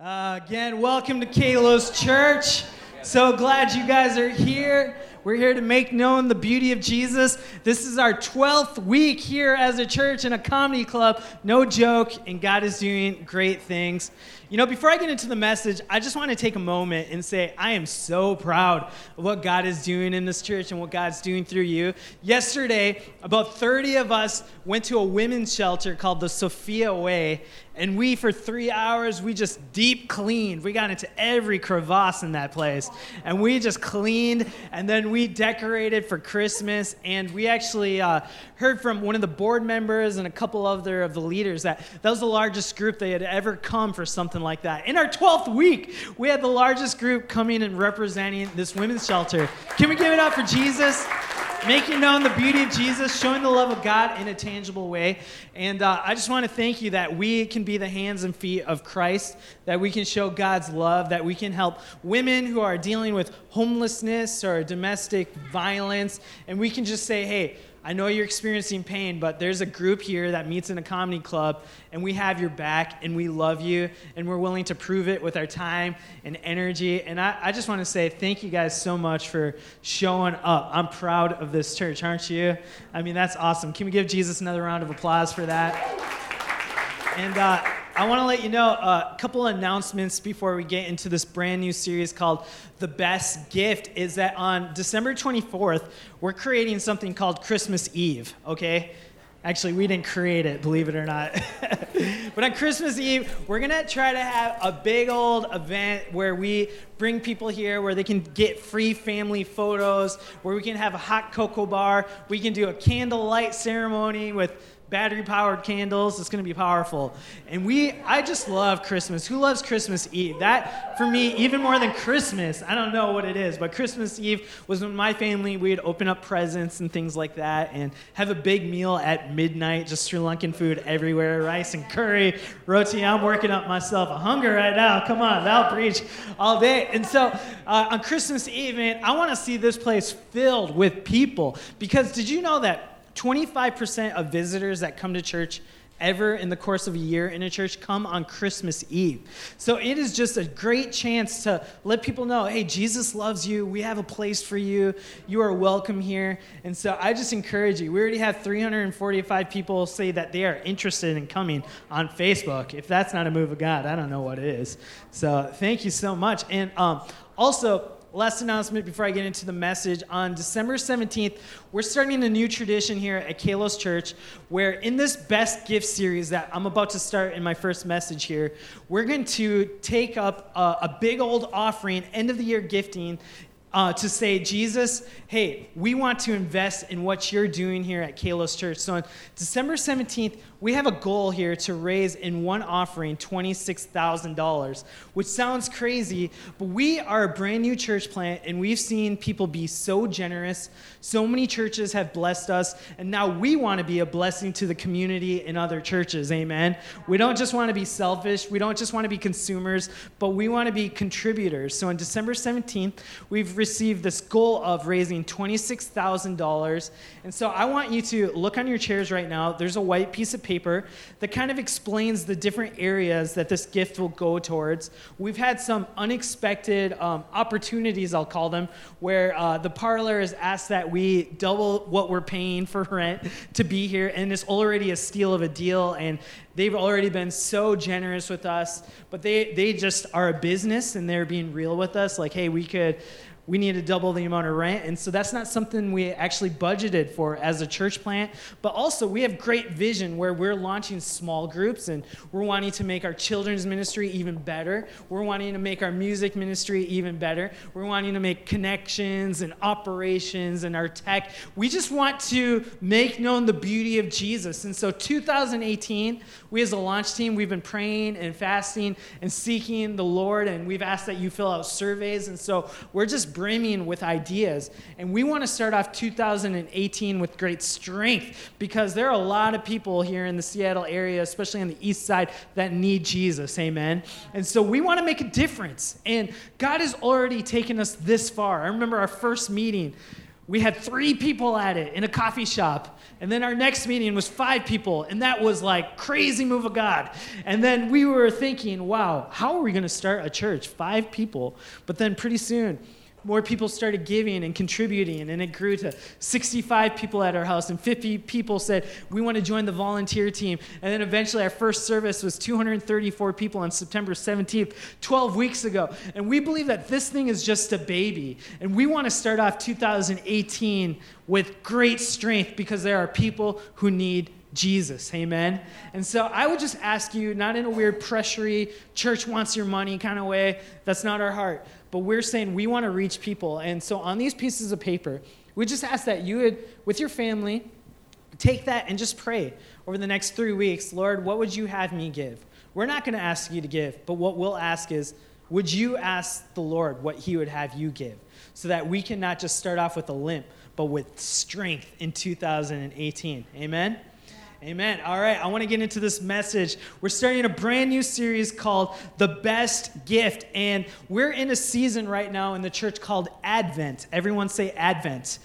Uh, again, welcome to Kalos Church. So glad you guys are here. We're here to make known the beauty of Jesus. This is our 12th week here as a church and a comedy club. No joke, and God is doing great things. You know, before I get into the message, I just want to take a moment and say I am so proud of what God is doing in this church and what God's doing through you. Yesterday, about 30 of us went to a women's shelter called the Sophia Way, and we, for three hours, we just deep cleaned. We got into every crevasse in that place. And we just cleaned, and then we decorated for Christmas. And we actually uh, heard from one of the board members and a couple other of the leaders that that was the largest group they had ever come for something like that. In our 12th week, we had the largest group coming and representing this women's shelter. Can we give it up for Jesus? making known the beauty of Jesus, showing the love of God in a tangible way. And uh, I just want to thank you that we can be the hands and feet of Christ, that we can show God's love, that we can help women who are dealing with homelessness or domestic violence, and we can just say, hey, I know you're experiencing pain, but there's a group here that meets in a comedy club, and we have your back, and we love you, and we're willing to prove it with our time and energy. And I, I just want to say thank you guys so much for showing up. I'm proud of this church, aren't you? I mean, that's awesome. Can we give Jesus another round of applause for that? And uh, I want to let you know a couple announcements before we get into this brand new series called The Best Gift. Is that on December 24th, we're creating something called Christmas Eve, okay? Actually, we didn't create it, believe it or not. but on Christmas Eve, we're going to try to have a big old event where we bring people here where they can get free family photos, where we can have a hot cocoa bar, we can do a candlelight ceremony with battery powered candles. It's going to be powerful. And we, I just love Christmas. Who loves Christmas Eve? That, for me, even more than Christmas, I don't know what it is, but Christmas Eve was when my family, we'd open up presents and things like that and have a big meal at midnight, just Sri Lankan food everywhere, rice and curry, roti. I'm working up myself a hunger right now. Come on, I'll preach all day. And so uh, on Christmas Eve, man, I want to see this place filled with people because did you know that 25% of visitors that come to church ever in the course of a year in a church come on Christmas Eve. So it is just a great chance to let people know hey, Jesus loves you. We have a place for you. You are welcome here. And so I just encourage you. We already have 345 people say that they are interested in coming on Facebook. If that's not a move of God, I don't know what it is. So thank you so much. And um, also, last announcement before I get into the message. On December 17th, we're starting a new tradition here at Kalos Church where, in this best gift series that I'm about to start in my first message here, we're going to take up a, a big old offering, end of the year gifting, uh, to say, Jesus, hey, we want to invest in what you're doing here at Kalos Church. So on December 17th, we have a goal here to raise in one offering $26,000, which sounds crazy, but we are a brand new church plant and we've seen people be so generous. So many churches have blessed us, and now we want to be a blessing to the community and other churches. Amen. We don't just want to be selfish, we don't just want to be consumers, but we want to be contributors. So on December 17th, we've received this goal of raising $26,000. And so I want you to look on your chairs right now. There's a white piece of paper that kind of explains the different areas that this gift will go towards. We've had some unexpected um, opportunities, I'll call them, where uh, the parlor has asked that we double what we're paying for rent to be here, and it's already a steal of a deal. And they've already been so generous with us, but they, they just are a business and they're being real with us. Like, hey, we could we need to double the amount of rent. And so that's not something we actually budgeted for as a church plant. But also, we have great vision where we're launching small groups and we're wanting to make our children's ministry even better. We're wanting to make our music ministry even better. We're wanting to make connections and operations and our tech. We just want to make known the beauty of Jesus. And so, 2018, we as a launch team, we've been praying and fasting and seeking the Lord, and we've asked that you fill out surveys. And so, we're just brimming with ideas. And we want to start off 2018 with great strength because there are a lot of people here in the Seattle area, especially on the east side, that need Jesus. Amen. And so we want to make a difference. And God has already taken us this far. I remember our first meeting we had three people at it in a coffee shop. And then our next meeting was five people, and that was like crazy move of God. And then we were thinking, wow, how are we going to start a church? Five people. But then pretty soon, more people started giving and contributing, and it grew to 65 people at our house, and 50 people said, We want to join the volunteer team. And then eventually, our first service was 234 people on September 17th, 12 weeks ago. And we believe that this thing is just a baby, and we want to start off 2018 with great strength because there are people who need Jesus. Amen. And so I would just ask you, not in a weird pressury, church wants your money kind of way. That's not our heart but we're saying we want to reach people. And so on these pieces of paper, we just ask that you would, with your family, take that and just pray over the next three weeks Lord, what would you have me give? We're not going to ask you to give, but what we'll ask is, would you ask the Lord what he would have you give? So that we can not just start off with a limp, but with strength in 2018. Amen? Amen. All right, I want to get into this message. We're starting a brand new series called The Best Gift, and we're in a season right now in the church called Advent. Everyone say Advent.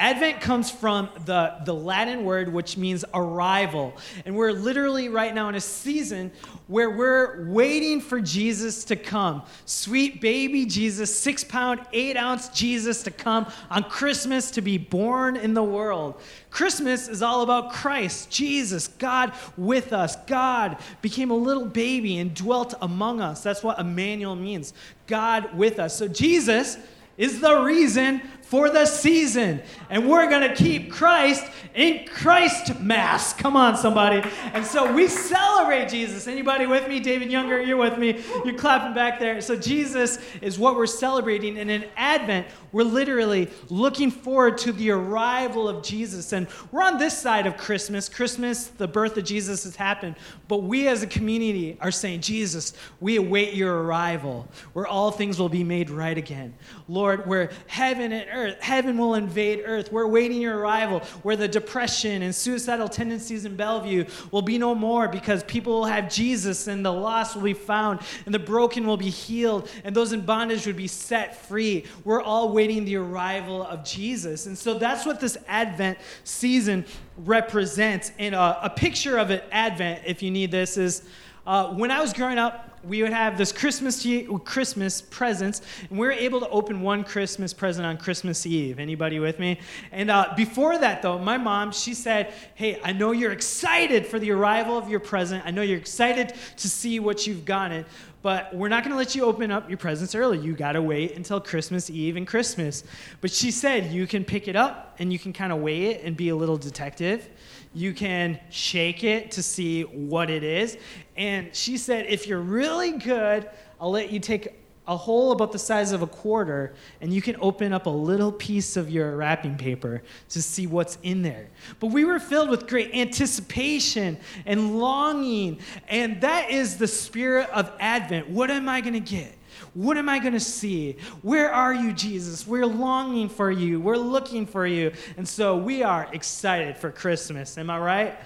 Advent comes from the, the Latin word which means arrival. And we're literally right now in a season where we're waiting for Jesus to come. Sweet baby Jesus, six pound, eight ounce Jesus to come on Christmas to be born in the world. Christmas is all about Christ, Jesus, God with us. God became a little baby and dwelt among us. That's what Emmanuel means God with us. So Jesus is the reason for the season. And we're going to keep Christ in Christ Mass. Come on, somebody. And so we celebrate Jesus. Anybody with me? David Younger, you're with me. You're clapping back there. So Jesus is what we're celebrating. And in Advent, we're literally looking forward to the arrival of Jesus. And we're on this side of Christmas. Christmas, the birth of Jesus has happened. But we as a community are saying, Jesus, we await your arrival, where all things will be made right again. Lord, where heaven and earth earth. Heaven will invade earth. We're waiting your arrival, where the depression and suicidal tendencies in Bellevue will be no more because people will have Jesus and the lost will be found and the broken will be healed and those in bondage would be set free. We're all waiting the arrival of Jesus. And so that's what this Advent season represents. And a, a picture of it, Advent, if you need this, is uh, when I was growing up, we would have this Christmas Christmas presents, and we were able to open one Christmas present on Christmas Eve. Anybody with me? And uh, before that, though, my mom she said, "Hey, I know you're excited for the arrival of your present. I know you're excited to see what you've gotten, but we're not going to let you open up your presents early. You got to wait until Christmas Eve and Christmas." But she said you can pick it up and you can kind of weigh it and be a little detective. You can shake it to see what it is. And she said, if you're really good, I'll let you take a hole about the size of a quarter and you can open up a little piece of your wrapping paper to see what's in there. But we were filled with great anticipation and longing, and that is the spirit of Advent. What am I going to get? What am I going to see? Where are you, Jesus? We're longing for you. We're looking for you. And so we are excited for Christmas. Am I right?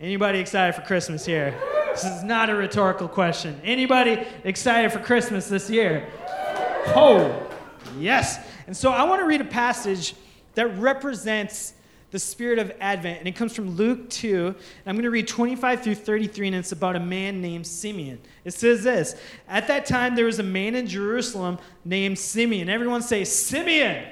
Anybody excited for Christmas here? This is not a rhetorical question. Anybody excited for Christmas this year? Oh, yes. And so I want to read a passage that represents the spirit of Advent, and it comes from Luke 2. And I'm going to read 25 through 33, and it's about a man named Simeon. It says this At that time, there was a man in Jerusalem named Simeon. Everyone say, Simeon.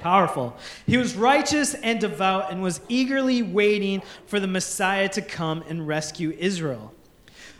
Powerful. He was righteous and devout and was eagerly waiting for the Messiah to come and rescue Israel.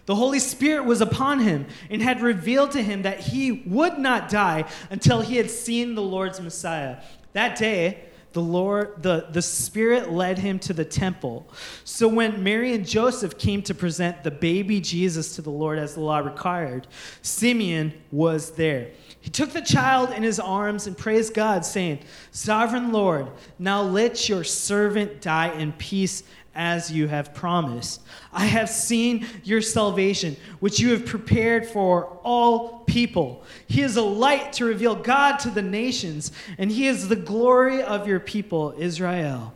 The Holy Spirit was upon him and had revealed to him that he would not die until he had seen the Lord's Messiah. That day, the Lord, the, the Spirit led him to the temple. So when Mary and Joseph came to present the baby Jesus to the Lord as the law required, Simeon was there. He took the child in his arms and praised God, saying, Sovereign Lord, now let your servant die in peace as you have promised. I have seen your salvation, which you have prepared for all people. He is a light to reveal God to the nations, and he is the glory of your people, Israel.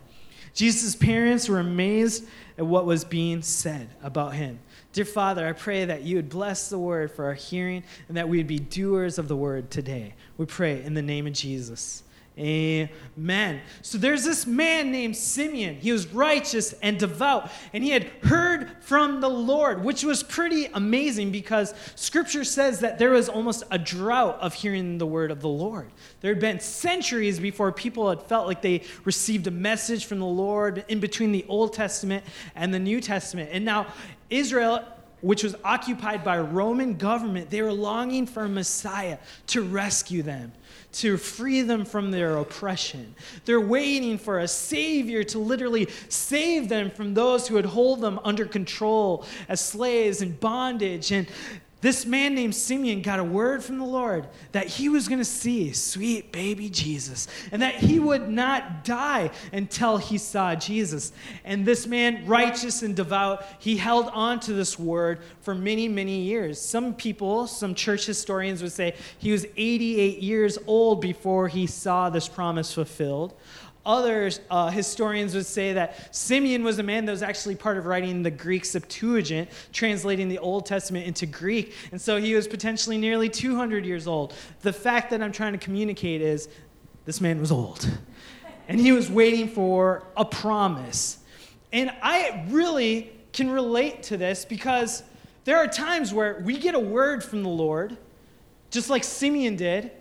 Jesus' parents were amazed at what was being said about him. Dear Father, I pray that you would bless the word for our hearing and that we would be doers of the word today. We pray in the name of Jesus. Amen. So there's this man named Simeon. He was righteous and devout, and he had heard from the Lord, which was pretty amazing because scripture says that there was almost a drought of hearing the word of the Lord. There had been centuries before people had felt like they received a message from the Lord in between the Old Testament and the New Testament. And now Israel which was occupied by Roman government, they were longing for a Messiah to rescue them to free them from their oppression. They're waiting for a Savior to literally save them from those who would hold them under control as slaves and bondage. And this man named Simeon got a word from the Lord that he was going to see sweet baby Jesus and that he would not die until he saw Jesus. And this man, righteous and devout, he held on to this word for many, many years. Some people, some church historians would say he was 88 years old before he saw this promise fulfilled. Others, uh, historians would say that Simeon was a man that was actually part of writing the Greek Septuagint, translating the Old Testament into Greek. And so he was potentially nearly 200 years old. The fact that I'm trying to communicate is this man was old. And he was waiting for a promise. And I really can relate to this because there are times where we get a word from the Lord, just like Simeon did,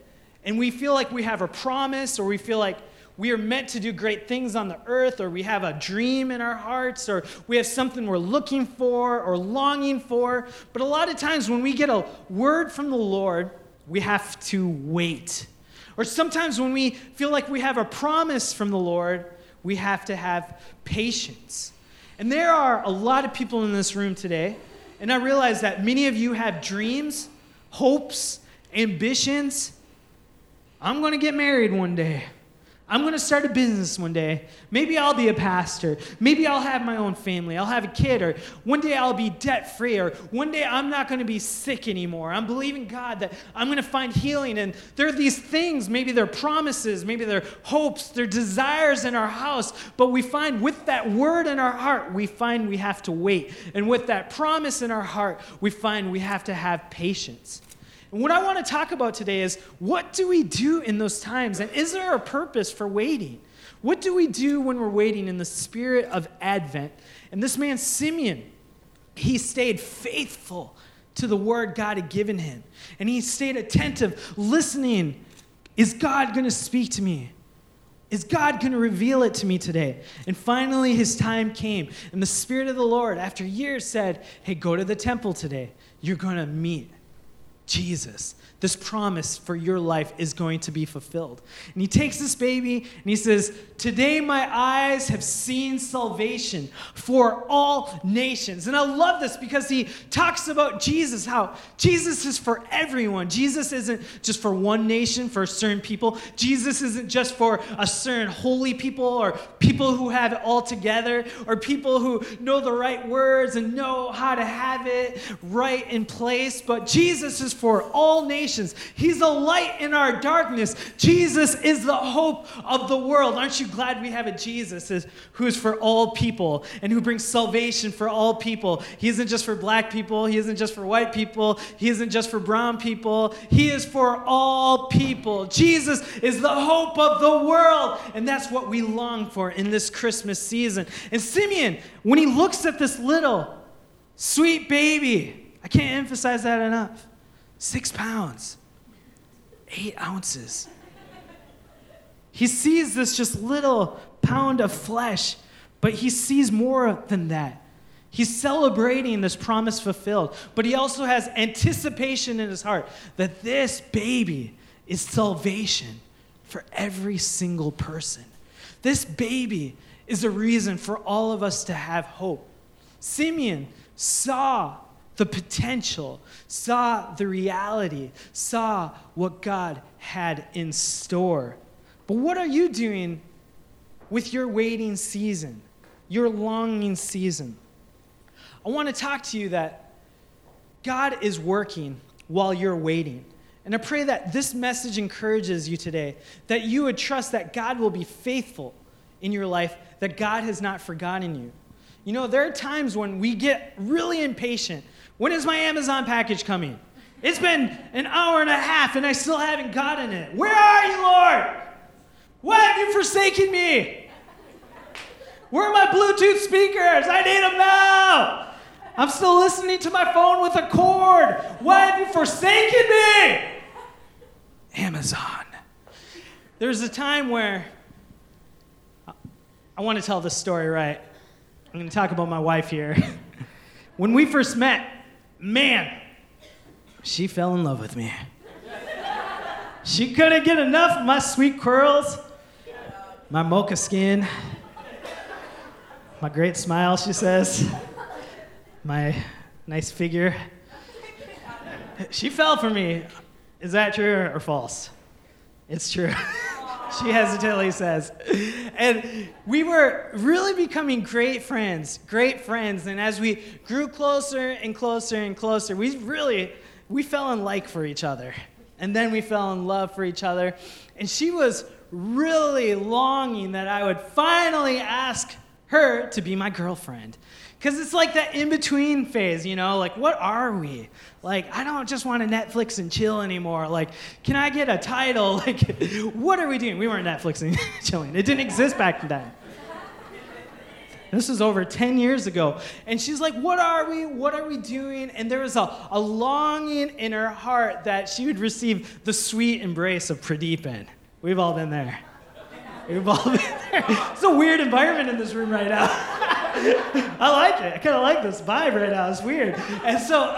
and we feel like we have a promise or we feel like we are meant to do great things on the earth, or we have a dream in our hearts, or we have something we're looking for or longing for. But a lot of times when we get a word from the Lord, we have to wait. Or sometimes when we feel like we have a promise from the Lord, we have to have patience. And there are a lot of people in this room today, and I realize that many of you have dreams, hopes, ambitions. I'm going to get married one day. I'm going to start a business one day. Maybe I'll be a pastor. Maybe I'll have my own family. I'll have a kid, or one day I'll be debt free, or one day I'm not going to be sick anymore. I'm believing God that I'm going to find healing. And there are these things, maybe they're promises, maybe they're hopes, they're desires in our house. But we find with that word in our heart, we find we have to wait. And with that promise in our heart, we find we have to have patience. And what I want to talk about today is what do we do in those times? And is there a purpose for waiting? What do we do when we're waiting in the spirit of Advent? And this man, Simeon, he stayed faithful to the word God had given him. And he stayed attentive, listening. Is God going to speak to me? Is God going to reveal it to me today? And finally, his time came. And the Spirit of the Lord, after years, said, Hey, go to the temple today. You're going to meet Jesus. This promise for your life is going to be fulfilled. And he takes this baby and he says, Today my eyes have seen salvation for all nations. And I love this because he talks about Jesus, how Jesus is for everyone. Jesus isn't just for one nation, for certain people. Jesus isn't just for a certain holy people or people who have it all together or people who know the right words and know how to have it right in place. But Jesus is for all nations. He's a light in our darkness. Jesus is the hope of the world. Aren't you glad we have a Jesus who is for all people and who brings salvation for all people? He isn't just for black people, He isn't just for white people, He isn't just for brown people. He is for all people. Jesus is the hope of the world. And that's what we long for in this Christmas season. And Simeon, when he looks at this little sweet baby, I can't emphasize that enough Six pounds, eight ounces. He sees this just little pound of flesh, but he sees more than that. He's celebrating this promise fulfilled, but he also has anticipation in his heart that this baby is salvation for every single person. This baby is a reason for all of us to have hope. Simeon saw the potential, saw the reality, saw what God had in store. But what are you doing with your waiting season, your longing season? I want to talk to you that God is working while you're waiting. And I pray that this message encourages you today, that you would trust that God will be faithful in your life, that God has not forgotten you. You know, there are times when we get really impatient when is my Amazon package coming? It's been an hour and a half and I still haven't gotten it. Where are you, Lord? Why have you forsaken me? Where are my Bluetooth speakers? I need them now. I'm still listening to my phone with a cord. Why have you forsaken me? Amazon. There's a time where I want to tell this story right. I'm going to talk about my wife here. when we first met, man, she fell in love with me. She couldn't get enough of my sweet curls, my mocha skin, my great smile, she says, my nice figure. She fell for me. Is that true or false? It's true. she hesitantly says. And we were really becoming great friends, great friends. And as we grew closer and closer and closer, we really we fell in like for each other. And then we fell in love for each other. And she was really longing that I would finally ask her to be my girlfriend. Because it's like that in between phase, you know? Like, what are we? Like, I don't just want to Netflix and chill anymore. Like, can I get a title? Like, what are we doing? We weren't Netflixing chilling, it didn't exist back then. This was over 10 years ago. And she's like, What are we? What are we doing? And there was a, a longing in her heart that she would receive the sweet embrace of Pradeepan. We've all been there. There. It's a weird environment in this room right now. I like it. I kind of like this vibe right now. It's weird. And so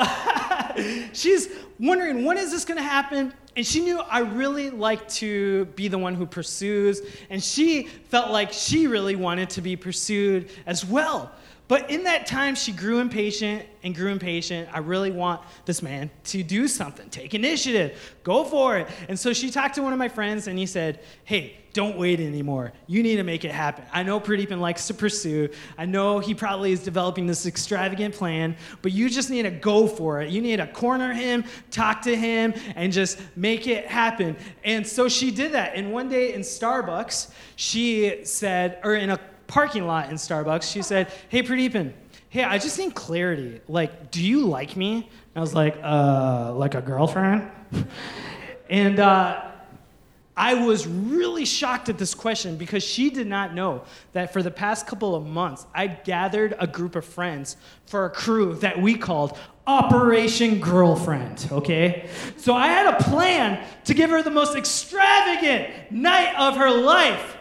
she's wondering, when is this going to happen? And she knew I really like to be the one who pursues, and she felt like she really wanted to be pursued as well. But in that time, she grew impatient and grew impatient. I really want this man to do something, take initiative, go for it. And so she talked to one of my friends, and he said, Hey, don't wait anymore. You need to make it happen. I know Pradeepan likes to pursue. I know he probably is developing this extravagant plan, but you just need to go for it. You need to corner him, talk to him, and just make it happen. And so she did that. And one day in Starbucks, she said, or in a parking lot in Starbucks, she said, Hey, Pradeepan, hey, I just need clarity. Like, do you like me? And I was like, uh, like a girlfriend? and uh, I was really shocked at this question because she did not know that for the past couple of months, I'd gathered a group of friends for a crew that we called Operation Girlfriend, okay? So I had a plan to give her the most extravagant night of her life.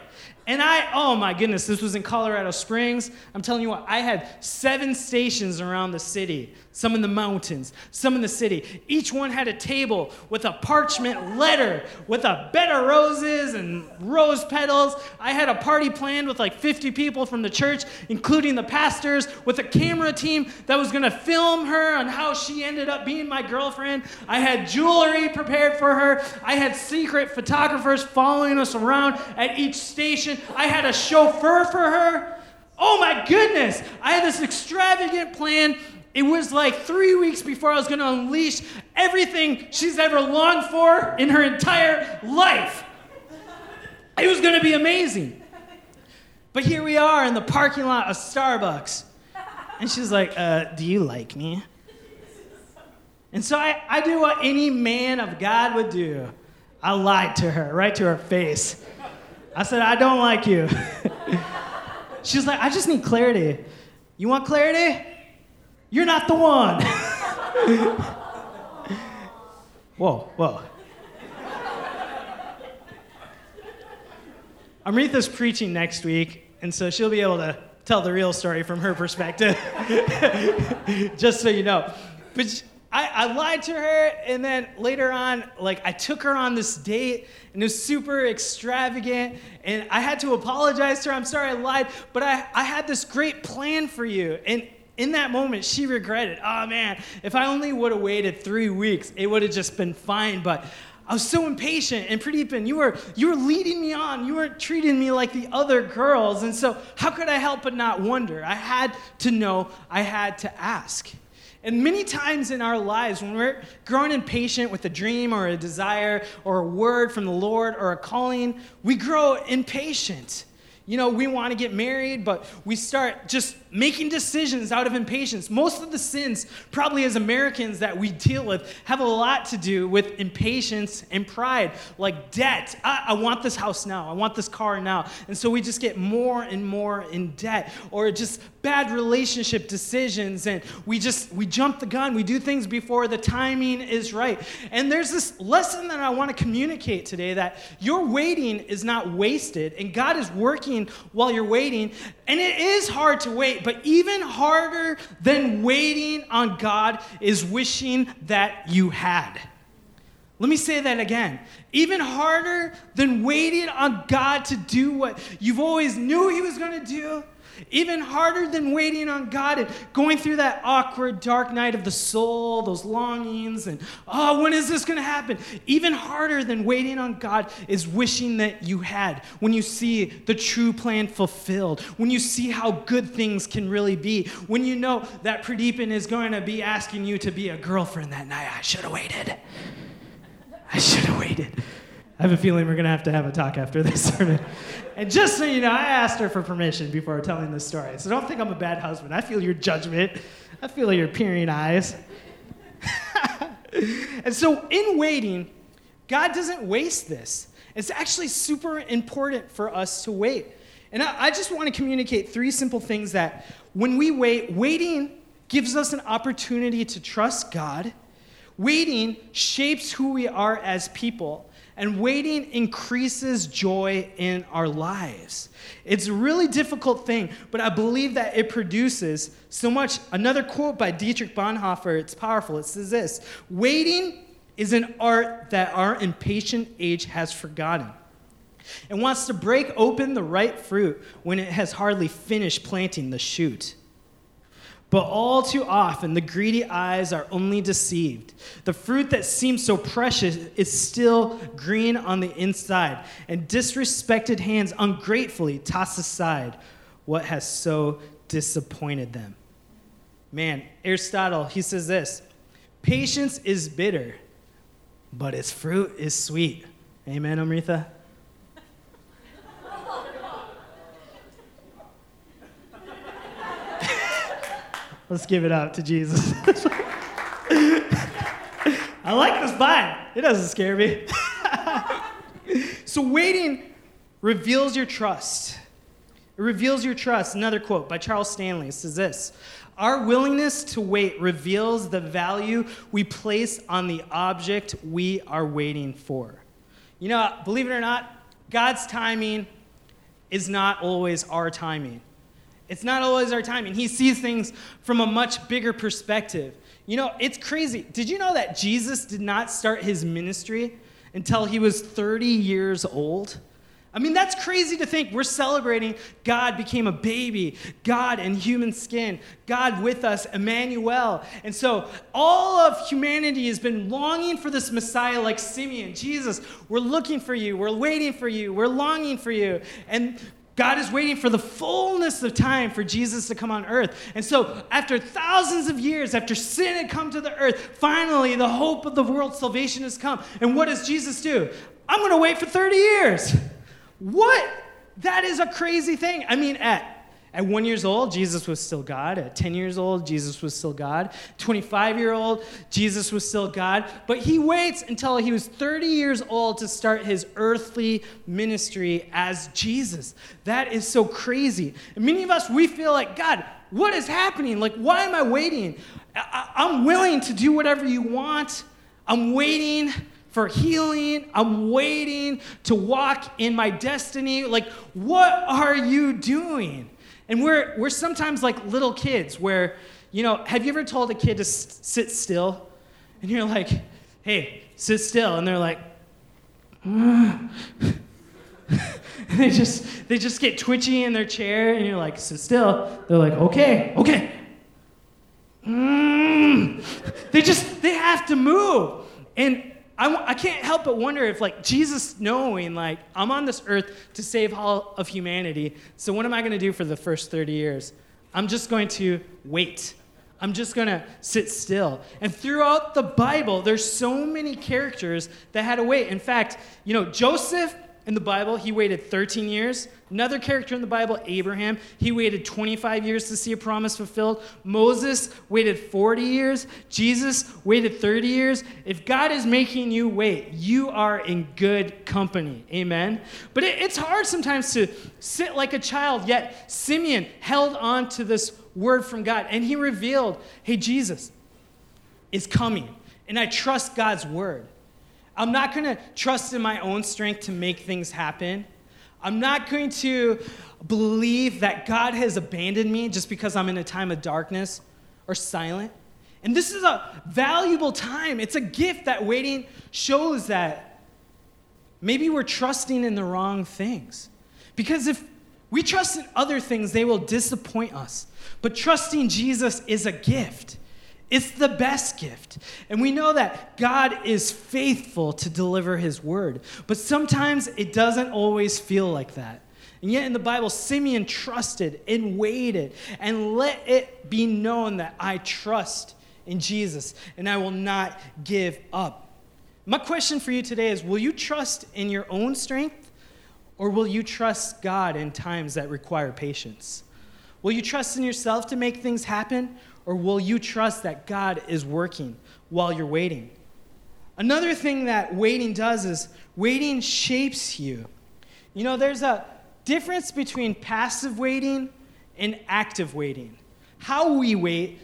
And I, oh my goodness, this was in Colorado Springs. I'm telling you what, I had seven stations around the city, some in the mountains, some in the city. Each one had a table with a parchment letter with a bed of roses and rose petals. I had a party planned with like 50 people from the church, including the pastors, with a camera team that was gonna film her on how she ended up being my girlfriend. I had jewelry prepared for her. I had secret photographers following us around at each station. I had a chauffeur for her. Oh my goodness, I had this extravagant plan. It was like three weeks before I was going to unleash everything she's ever longed for in her entire life. It was going to be amazing. But here we are in the parking lot of Starbucks. And she's like, uh, Do you like me? And so I, I do what any man of God would do I lied to her, right to her face. I said, I don't like you. She's like, I just need clarity. You want clarity? You're not the one. whoa, whoa. Amrita's preaching next week, and so she'll be able to tell the real story from her perspective. just so you know. But I, I, lied to her, and then later on, like I took her on this date, and it was super extravagant, and I had to apologize to her. I'm sorry I lied, but I, I had this great plan for you. And in that moment, she regretted, oh man, if I only would have waited three weeks, it would have just been fine. But I was so impatient and pretty. Pradeepan, you were you were leading me on. You weren't treating me like the other girls. And so how could I help but not wonder? I had to know, I had to ask. And many times in our lives, when we're growing impatient with a dream or a desire or a word from the Lord or a calling, we grow impatient. You know, we want to get married, but we start just making decisions out of impatience. Most of the sins, probably as Americans, that we deal with have a lot to do with impatience and pride, like debt. I, I, want this house now, I want this car now. And so we just get more and more in debt, or just bad relationship decisions, and we just we jump the gun, we do things before the timing is right. And there's this lesson that I want to communicate today that your waiting is not wasted, and God is working while you're waiting. And it is hard to but even harder than waiting on God is wishing that you had. Let me say that again. Even harder than waiting on God to do what you've always knew he was going to do even harder than waiting on God and going through that awkward, dark night of the soul, those longings, and oh, when is this going to happen? Even harder than waiting on God is wishing that you had when you see the true plan fulfilled, when you see how good things can really be, when you know that Pradeepan is going to be asking you to be a girlfriend that night. I should have waited. I should have waited. I have a feeling we're going to have to have a talk after this sermon. And just so you know, I asked her for permission before telling this story. So don't think I'm a bad husband. I feel your judgment, I feel your peering eyes. and so, in waiting, God doesn't waste this. It's actually super important for us to wait. And I, I just want to communicate three simple things that when we wait, waiting gives us an opportunity to trust God. Waiting shapes who we are as people. And waiting increases joy in our lives. It's a really difficult thing, but I believe that it produces so much. Another quote by Dietrich Bonhoeffer, it's powerful. It says this Waiting is an art that our impatient age has forgotten and wants to break open the ripe fruit when it has hardly finished planting the shoot. But all too often, the greedy eyes are only deceived. The fruit that seems so precious is still green on the inside, and disrespected hands ungratefully toss aside what has so disappointed them. Man, Aristotle, he says this Patience is bitter, but its fruit is sweet. Amen, Amrita? Let's give it up to Jesus. I like this vine. It doesn't scare me. so, waiting reveals your trust. It reveals your trust. Another quote by Charles Stanley says this Our willingness to wait reveals the value we place on the object we are waiting for. You know, believe it or not, God's timing is not always our timing. It's not always our timing. He sees things from a much bigger perspective. You know, it's crazy. Did you know that Jesus did not start his ministry until he was 30 years old? I mean, that's crazy to think. We're celebrating God became a baby, God in human skin, God with us, Emmanuel. And so all of humanity has been longing for this Messiah like Simeon. Jesus, we're looking for you, we're waiting for you, we're longing for you. And God is waiting for the fullness of time for Jesus to come on earth. And so, after thousands of years, after sin had come to the earth, finally the hope of the world's salvation has come. And what does Jesus do? I'm going to wait for 30 years. What? That is a crazy thing. I mean, at at one years old, Jesus was still God. At 10 years old, Jesus was still God. 25 year old, Jesus was still God. But he waits until he was 30 years old to start his earthly ministry as Jesus. That is so crazy. And many of us, we feel like, God, what is happening? Like, why am I waiting? I- I'm willing to do whatever you want. I'm waiting for healing. I'm waiting to walk in my destiny. Like, what are you doing? And we're, we're sometimes like little kids where, you know, have you ever told a kid to s- sit still? And you're like, hey, sit still. And they're like, and they just they just get twitchy in their chair and you're like sit still they're like okay okay mm. they just they have to move and I, I can't help but wonder if, like, Jesus knowing, like, I'm on this earth to save all of humanity, so what am I going to do for the first 30 years? I'm just going to wait. I'm just going to sit still. And throughout the Bible, there's so many characters that had to wait. In fact, you know, Joseph, in the Bible, he waited 13 years. Another character in the Bible, Abraham, he waited 25 years to see a promise fulfilled. Moses waited 40 years. Jesus waited 30 years. If God is making you wait, you are in good company. Amen. But it, it's hard sometimes to sit like a child, yet Simeon held on to this word from God and he revealed, hey, Jesus is coming. And I trust God's word. I'm not going to trust in my own strength to make things happen. I'm not going to believe that God has abandoned me just because I'm in a time of darkness or silent. And this is a valuable time. It's a gift that waiting shows that maybe we're trusting in the wrong things. Because if we trust in other things, they will disappoint us. But trusting Jesus is a gift. It's the best gift. And we know that God is faithful to deliver his word. But sometimes it doesn't always feel like that. And yet in the Bible, Simeon trusted and waited and let it be known that I trust in Jesus and I will not give up. My question for you today is Will you trust in your own strength or will you trust God in times that require patience? Will you trust in yourself to make things happen or will you trust that God is working while you're waiting? Another thing that waiting does is waiting shapes you. You know, there's a difference between passive waiting and active waiting. How we wait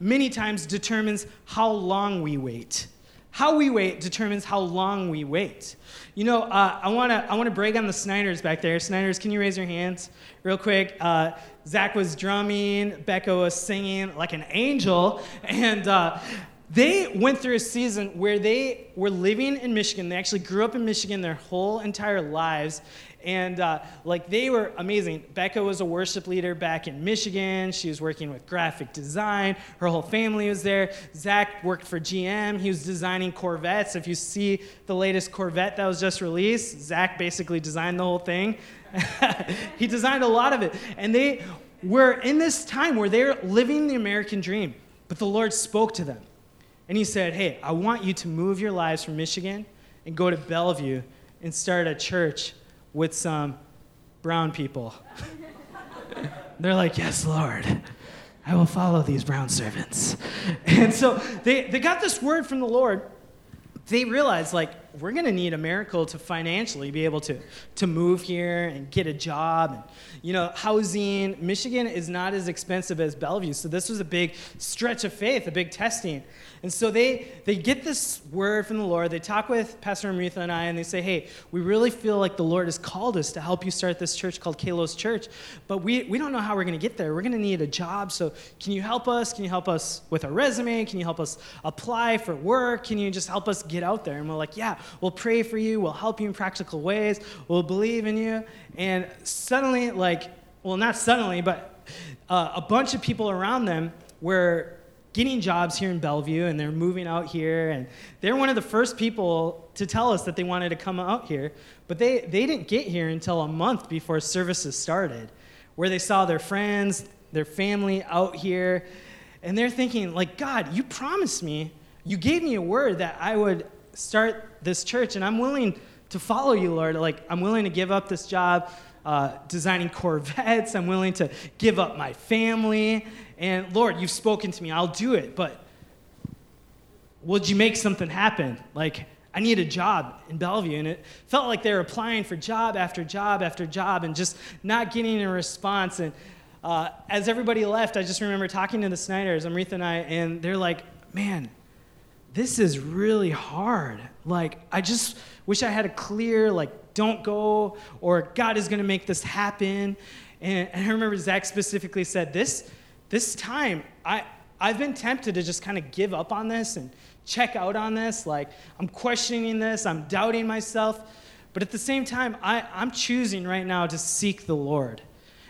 many times determines how long we wait. How we wait determines how long we wait. You know, uh, I want to I wanna brag on the Snyders back there. Snyders, can you raise your hands real quick? Uh, Zach was drumming, Becca was singing like an angel, and uh, they went through a season where they were living in Michigan. They actually grew up in Michigan their whole entire lives, and uh, like they were amazing. Becca was a worship leader back in Michigan. She was working with graphic design. Her whole family was there. Zach worked for GM. He was designing Corvettes. If you see the latest Corvette that was just released, Zach basically designed the whole thing. he designed a lot of it. And they were in this time where they're living the American dream. But the Lord spoke to them. And he said, Hey, I want you to move your lives from Michigan and go to Bellevue and start a church with some brown people. They're like, Yes, Lord. I will follow these brown servants. And so they, they got this word from the Lord. They realized, like, we're going to need a miracle to financially be able to, to move here and get a job. And, you know, housing, Michigan is not as expensive as Bellevue. So this was a big stretch of faith, a big testing. And so they, they get this word from the Lord. They talk with Pastor Amrita and I, and they say, hey, we really feel like the Lord has called us to help you start this church called Kalos Church, but we, we don't know how we're going to get there. We're going to need a job. So can you help us? Can you help us with a resume? Can you help us apply for work? Can you just help us get out there? And we're like, yeah, we'll pray for you. We'll help you in practical ways. We'll believe in you. And suddenly, like, well, not suddenly, but uh, a bunch of people around them were getting jobs here in Bellevue and they're moving out here. And they're one of the first people to tell us that they wanted to come out here. But they, they didn't get here until a month before services started, where they saw their friends, their family out here. And they're thinking, like, God, you promised me, you gave me a word that I would start this church, and I'm willing to follow you, Lord. Like, I'm willing to give up this job uh, designing Corvettes. I'm willing to give up my family. And Lord, you've spoken to me. I'll do it. But would you make something happen? Like, I need a job in Bellevue. And it felt like they were applying for job after job after job and just not getting a response. And uh, as everybody left, I just remember talking to the Snyders, Amrita and I, and they're like, man, this is really hard. Like, I just wish I had a clear, like, don't go, or God is to make this happen. And, and, I remember Zach specifically said, this, this time, I, I've been tempted to just kind of give up on this and check out on this. Like, I'm questioning this, I'm doubting myself. But at the same time, I, I'm choosing right now to seek the Lord.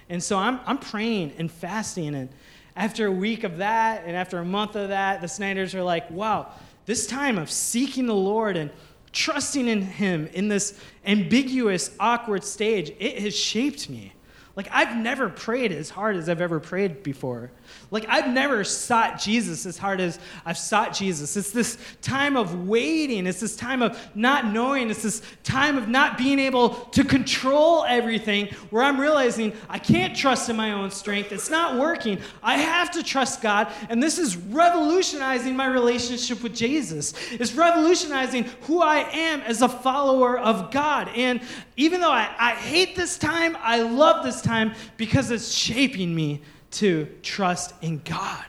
And so I'm, I'm praying and fasting. And after a week of that, and after a month of that, the Snyders are like, wow, this time of seeking the Lord and trusting in Him in this ambiguous, awkward stage, it has shaped me. Like, I've never prayed as hard as I've ever prayed before. Like, I've never sought Jesus as hard as I've sought Jesus. It's this time of waiting. It's this time of not knowing. It's this time of not being able to control everything where I'm realizing I can't trust in my own strength. It's not working. I have to trust God. And this is revolutionizing my relationship with Jesus. It's revolutionizing who I am as a follower of God. And even though I, I hate this time, I love this time because it's shaping me to trust in God.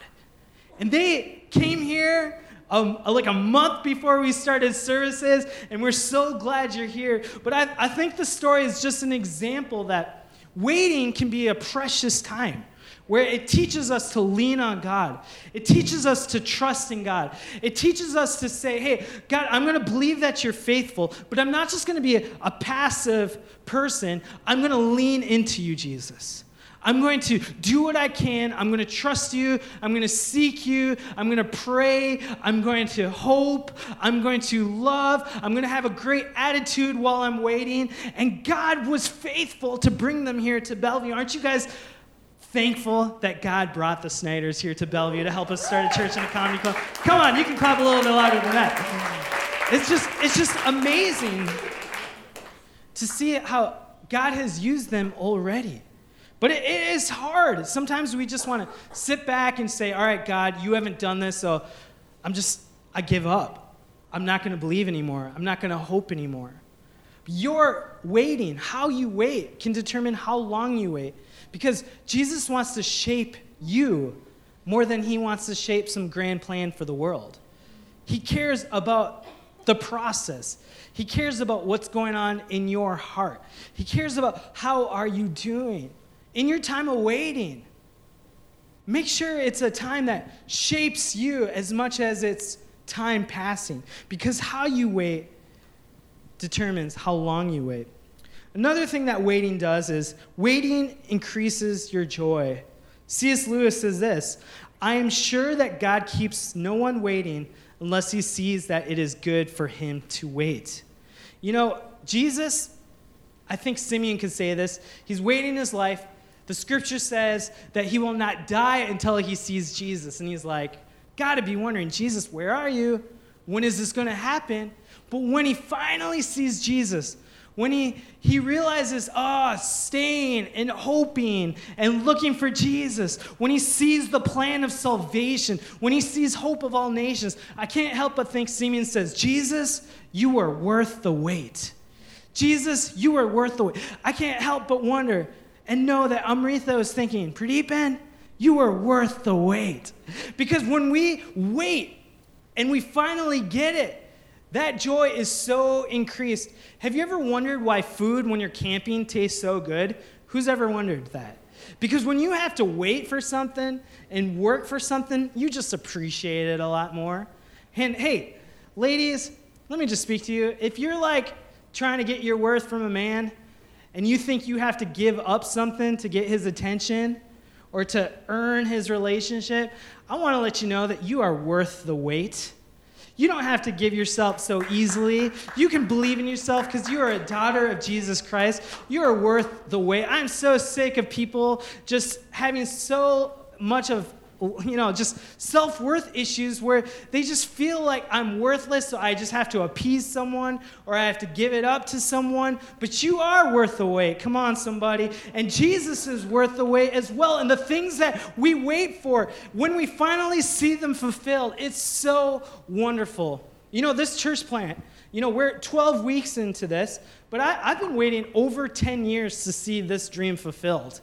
And they came here um, like a month before we started services, and we're so glad you're here. But I, I think the story is just an example that waiting can be a precious time where it teaches us to lean on God. It teaches us to trust in God. It teaches us to say, hey, God, I'm going to believe that you're faithful, but I'm not just going to be a, a passive person. I'm going to lean into you, Jesus. I'm going to do what I can. I'm going to trust you. I'm going to seek you. I'm going to pray. I'm going to hope. I'm going to love. I'm going to have a great attitude while I'm waiting. And God was faithful to bring them here to Bellevue. Aren't you guys thankful that God brought the Snyders here to Bellevue to help us start a church and a comedy club? Come on, you can clap a little bit louder than that. It's just, it's just amazing to see how God has used them already. But it, it is hard. Sometimes we just want to sit back and say, All right, God, you haven't done this, so I'm just, I give up. I'm not going to believe anymore. I'm not going to hope anymore. Your waiting, how you wait, can determine how long you wait. Because Jesus wants to shape you more than he wants to shape some grand plan for the world. He cares about the process. He cares about what's going on in your heart. He cares about how are you doing in your time of waiting. Make sure it's a time that shapes you as much as it's time passing because how you wait determines how long you wait. Another thing that waiting does is waiting increases your joy. C.S. Lewis says this I am sure that God keeps no one waiting unless he sees that it is good for him to wait. You know, Jesus, I think Simeon could say this, he's waiting his life the scripture says that he will not die until he sees Jesus. And he's like, Gotta be wondering, Jesus, where are you? When is this gonna happen? But when he finally sees Jesus, when he, he realizes, ah, oh, staying and hoping and looking for Jesus, when he sees the plan of salvation, when he sees hope of all nations, I can't help but think Simeon says, Jesus, you are worth the wait. Jesus, you are worth the wait. I can't help but wonder and know that Amrita is thinking, Pradeepan, you are worth the wait. Because when we wait and we finally get it, that joy is so increased. Have you ever wondered why food when you're camping tastes so good? Who's ever wondered that? Because when you have to wait for something and work for something, you just appreciate it a lot more. And hey, ladies, let me just speak to you. If you're like trying to get your worth from a man, and you think you have to give up something to get his attention or to earn his relationship, I want to let you know that you are worth the wait. You don't have to give yourself so easily. You can believe in yourself because you are a daughter of Jesus Christ. You are worth the wait. I'm so sick of people just having so much of you know, just self worth issues where they just feel like I'm worthless, so I just have to appease someone or I have to give it up to someone. But you are worth the wait. Come on, somebody. And Jesus is worth the wait as well. And the things that we wait for, when we finally see them fulfilled, it's so wonderful. You know, this church plant, you know, we're 12 weeks into this, but I, I've been waiting over 10 years to see this dream fulfilled.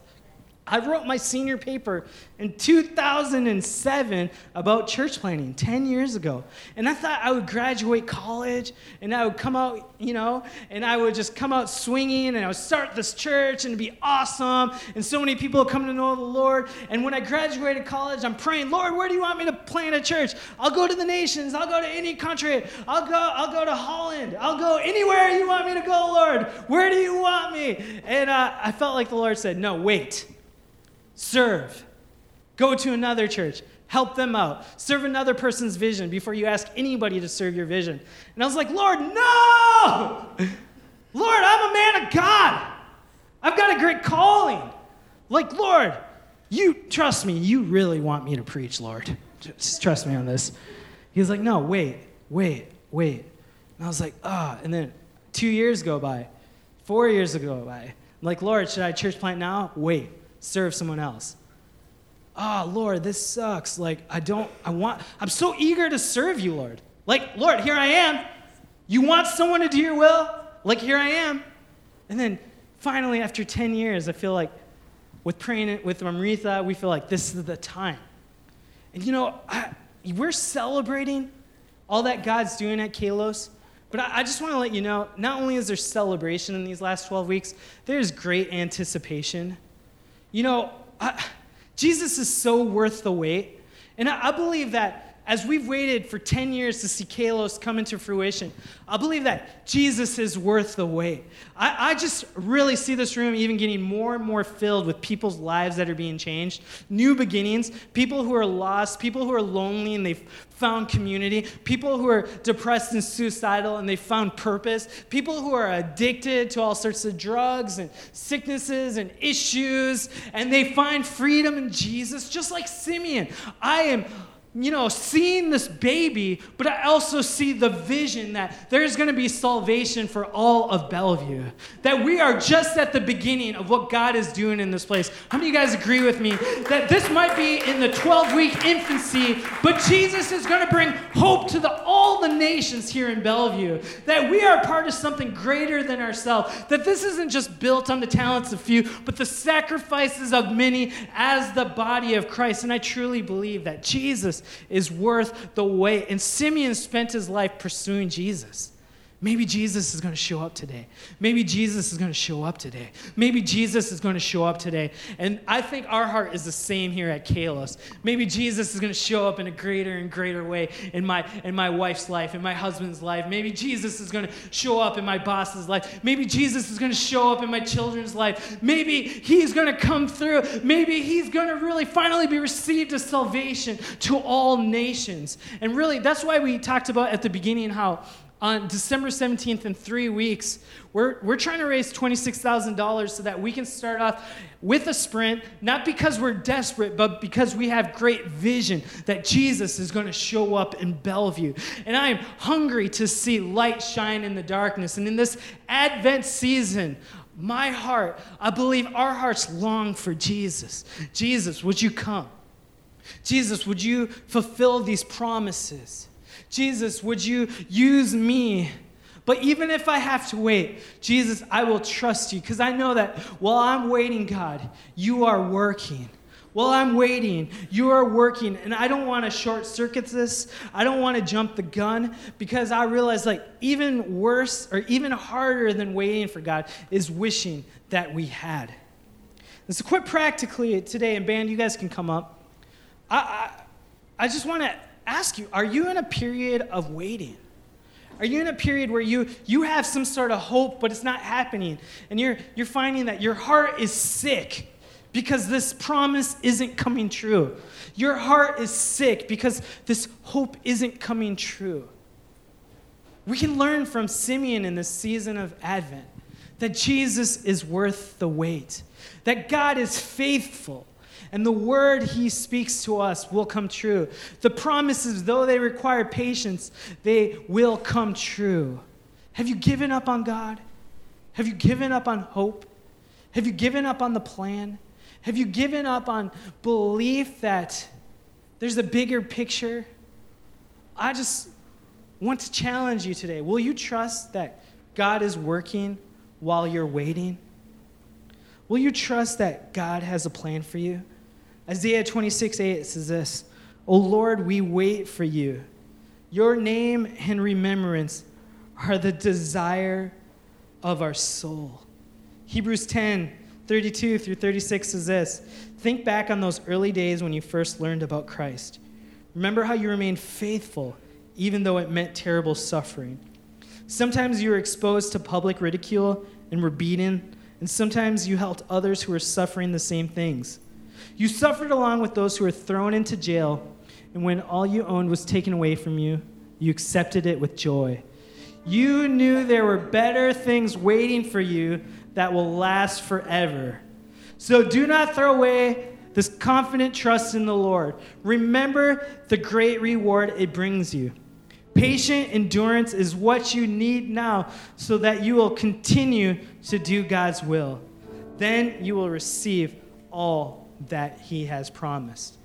I wrote my senior paper in 2007 about church planting 10 years ago. And I thought I would graduate college and I would come out, you know, and I would just come out swinging and I would start this church and it'd be awesome. And so many people come to know the Lord. And when I graduated college, I'm praying, Lord, where do you want me to plant a church? I'll go to the nations. I'll go to any country. I'll go, I'll go to Holland. I'll go anywhere you want me to go, Lord. Where do you want me? And uh, I felt like the Lord said, No, wait serve. Go to another church. Help them out. Serve another person's vision before you ask anybody to serve your vision. And I was like, Lord, no! Lord, I'm a man of God. I've got a great calling. Like, Lord, you trust me. You really want me to preach, Lord. Just trust me on this. He was like, No, wait, wait, wait. And I was like, Ah. Oh. And then two years go by, four years go by. I'm like, Lord, should I church plant now? Wait, serve someone else. Oh, Lord, this sucks. Like, I don't, I want, I'm so eager to serve you, Lord. Like, Lord, here I am. You want someone to do your will? Like, here I am. And then finally, after 10 years, I feel like with praying with Amrita, we feel like this is the time. And you know, I, we're celebrating all that God's doing at Kalos, but I, I just want to let you know not only is there celebration in these last 12 weeks, there's great anticipation. You know, I, Jesus is so worth the wait. And I, I believe that as we've waited for 10 years to see Kalos come into fruition, I believe that Jesus is worth the wait. I, I, just really see this room even getting more and more filled with people's lives that are being changed, new beginnings, people who are lost, people who are lonely and they've found community, people who are depressed and suicidal and they found purpose, people who are addicted to all sorts of drugs and sicknesses and issues, and they find freedom in Jesus, just like Simeon. I am you know, seeing this baby, but I also see the vision that there's going to be salvation for all of Bellevue. That we are just at the beginning of what God is doing in this place. How many of you guys agree with me that this might be in the 12 week infancy, but Jesus is going to bring hope to the, all the nations here in Bellevue? That we are part of something greater than ourselves. That this isn't just built on the talents of few, but the sacrifices of many as the body of Christ. And I truly believe that Jesus is worth the wait. And Simeon spent his life pursuing Jesus. Maybe Jesus is going to show up today. Maybe Jesus is going to show up today. Maybe Jesus is going to show up today. And I think our heart is the same here at Kalos. Maybe Jesus is going to show up in a greater and greater way in my, in my wife's life, in my husband's life. Maybe Jesus is going to show up in my boss's life. Maybe Jesus is going to show up in my children's life. Maybe he's going to come through. Maybe he's going to really finally be received as salvation to all nations. And really, that's why we talked about at the beginning how on December 17th, in three weeks, we're, we're trying to raise $26,000 so that we can start off with a sprint, not because we're desperate, but because we have great vision that Jesus is going to show up in Bellevue. And I am hungry to see light shine in the darkness. And in this Advent season, my heart, I believe our hearts long for Jesus. Jesus, would you come? Jesus, would you fulfill these promises? Jesus, would you use me? But even if I have to wait, Jesus, I will trust you because I know that while I'm waiting, God, you are working. While I'm waiting, you are working. And I don't want to short circuit this. I don't want to jump the gun because I realize, like, even worse or even harder than waiting for God is wishing that we had. And so, quite practically today, and band, you guys can come up. I, I, I just want to ask you are you in a period of waiting? Are you in a period where you, you have some sort of hope, but it's not happening? And you're, you're finding that your heart is sick because this promise isn't coming true. Your heart is sick because this hope isn't coming true. We can learn from Simeon in this season of Advent that Jesus is worth the wait, that God is faithful, and the word he speaks to us will come true. The promises, though they require patience, they will come true. Have you given up on God? Have you given up on hope? Have you given up on the plan? Have you given up on belief that there's a bigger picture? I just want to challenge you today. Will you trust that God is working while you're waiting? Will you trust that God has a plan for you? Isaiah 26, 8 says this O Lord, we wait for you. Your name and remembrance are the desire of our soul. Hebrews 10, 32 through 36 says this Think back on those early days when you first learned about Christ. Remember how you remained faithful, even though it meant terrible suffering. Sometimes you were exposed to public ridicule and were beaten, and sometimes you helped others who were suffering the same things. You suffered along with those who were thrown into jail, and when all you owned was taken away from you, you accepted it with joy. You knew there were better things waiting for you that will last forever. So do not throw away this confident trust in the Lord. Remember the great reward it brings you. Patient endurance is what you need now so that you will continue to do God's will. Then you will receive all that He has promised.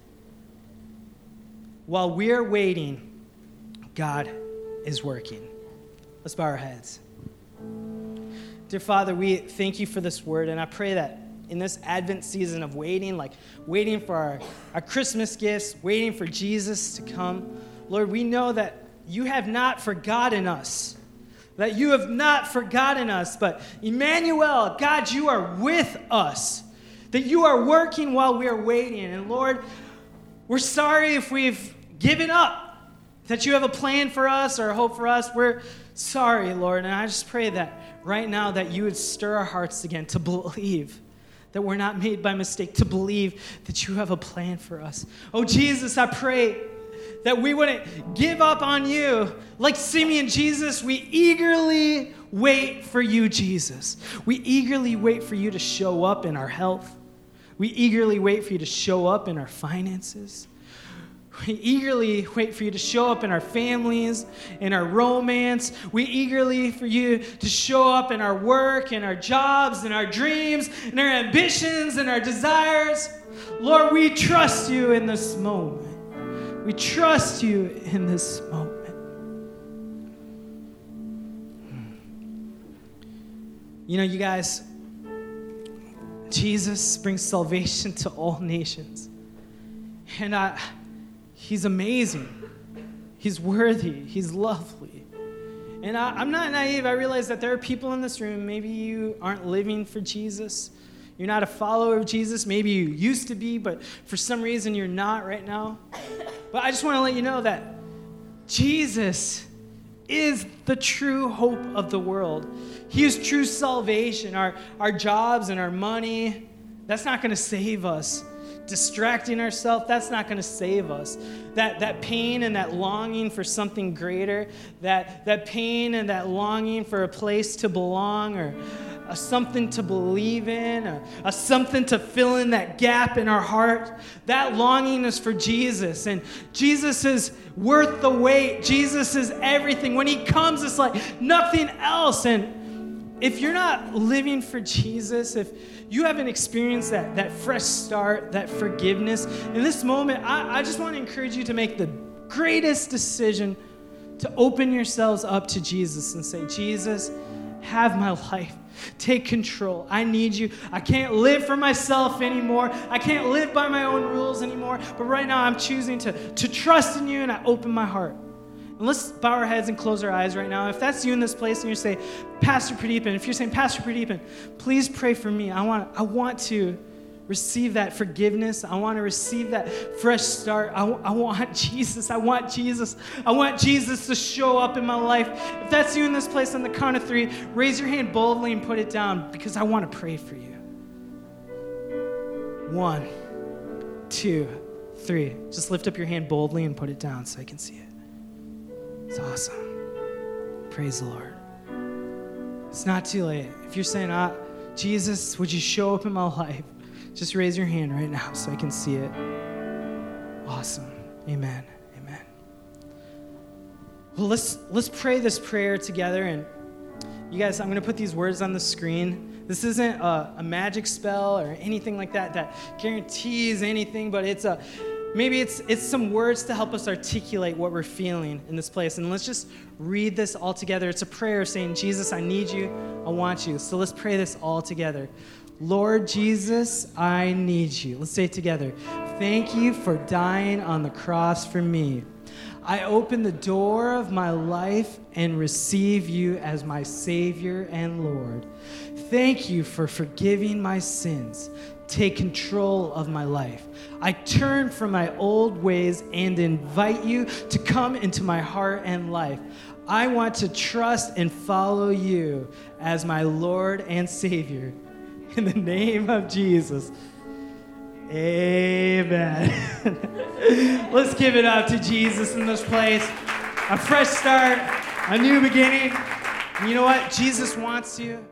While we are waiting, God is working. Let's bow our heads. Dear Father, we thank you for this word, and I pray that in this Advent season of waiting, like waiting for our, our Christmas gifts, waiting for Jesus to come, Lord, we know that you have not forgotten us. That you have not forgotten us, but Emmanuel, God, you are with us. That you are working while we are waiting. And Lord, we're sorry if we've given up, that you have a plan for us or a hope for us. We're sorry, Lord. And I just pray that right now that you would stir our hearts again to believe that we're not made by mistake, to believe that you have a plan for us. Oh, Jesus, I pray that we wouldn't give up on you. Like Simeon, Jesus, we eagerly wait for you, Jesus. We eagerly wait for you to show up in our health. We eagerly wait for you to show up in our finances. We eagerly wait for you to show up in our families, in our romance. We eagerly for you to show up in our work, in our jobs, in our dreams, in our ambitions, in our desires. Lord, we trust you in this moment. We trust you in this moment. Hmm. You know, you guys, Jesus brings salvation to all nations. And I He's amazing. He's worthy. He's lovely. And I, am not naive. I realize that there are people in this room, maybe you aren't living for Jesus. You're not a follower of Jesus. Maybe you used to be, but for some reason you're not right now. But I just want to let you know that Jesus is the true hope of the world. He is true salvation. Our, our jobs and our money, that's not going to save us distracting ourselves, that's not going to save us. That, that pain and that longing for something greater, that, that pain and that longing for a place to belong or a something to believe in, a, a something to fill in that gap in our heart, that longing is for Jesus. And Jesus is worth the wait. Jesus is everything. When He comes, it's like nothing else. And if you're not living for Jesus, if you haven't experienced that, that fresh start, that forgiveness, in this moment, I, I just want to encourage you to make the greatest decision to open yourselves up to Jesus and say, Jesus, have my life. Take control. I need you. I can't live for myself anymore. I can't live by my own rules anymore. But right now, I'm choosing to, to trust in you and I open my heart. Let's bow our heads and close our eyes right now. If that's you in this place and you say, Pastor Pradeepan, if you're saying, Pastor Pradeepan, please pray for me. I want, I want to receive that forgiveness. I want to receive that fresh start. I, I want Jesus. I want Jesus. I want Jesus to show up in my life. If that's you in this place on the count of three, raise your hand boldly and put it down because I want to pray for you. One, two, three. Just lift up your hand boldly and put it down so I can see it. It's awesome. Praise the Lord. It's not too late. If you're saying, ah, Jesus, would you show up in my life? Just raise your hand right now so I can see it. Awesome. Amen. Amen. Well, let's let's pray this prayer together and you guys, I'm going to put these words on the screen. This isn't a, a magic spell or anything like that that guarantees anything, but it's a maybe it's it's some words to help us articulate what we're feeling in this place. And let's just read this all together. It's a prayer saying jesus i need you. I want you. So let's pray this all together. Lord jesus i need you. Let's say it together. Thank you for dying on the cross for me. I open the door of my life and receive you as my Savior and Lord. Thank you for forgiving my sins take control of my life. I turn from my old ways and invite you to come into my heart and life. I want to trust and follow you as my Lord and Savior. In the name of Jesus. Amen. Let's give it up to Jesus in this place. A fresh start, a new beginning. And you know what? Jesus wants you.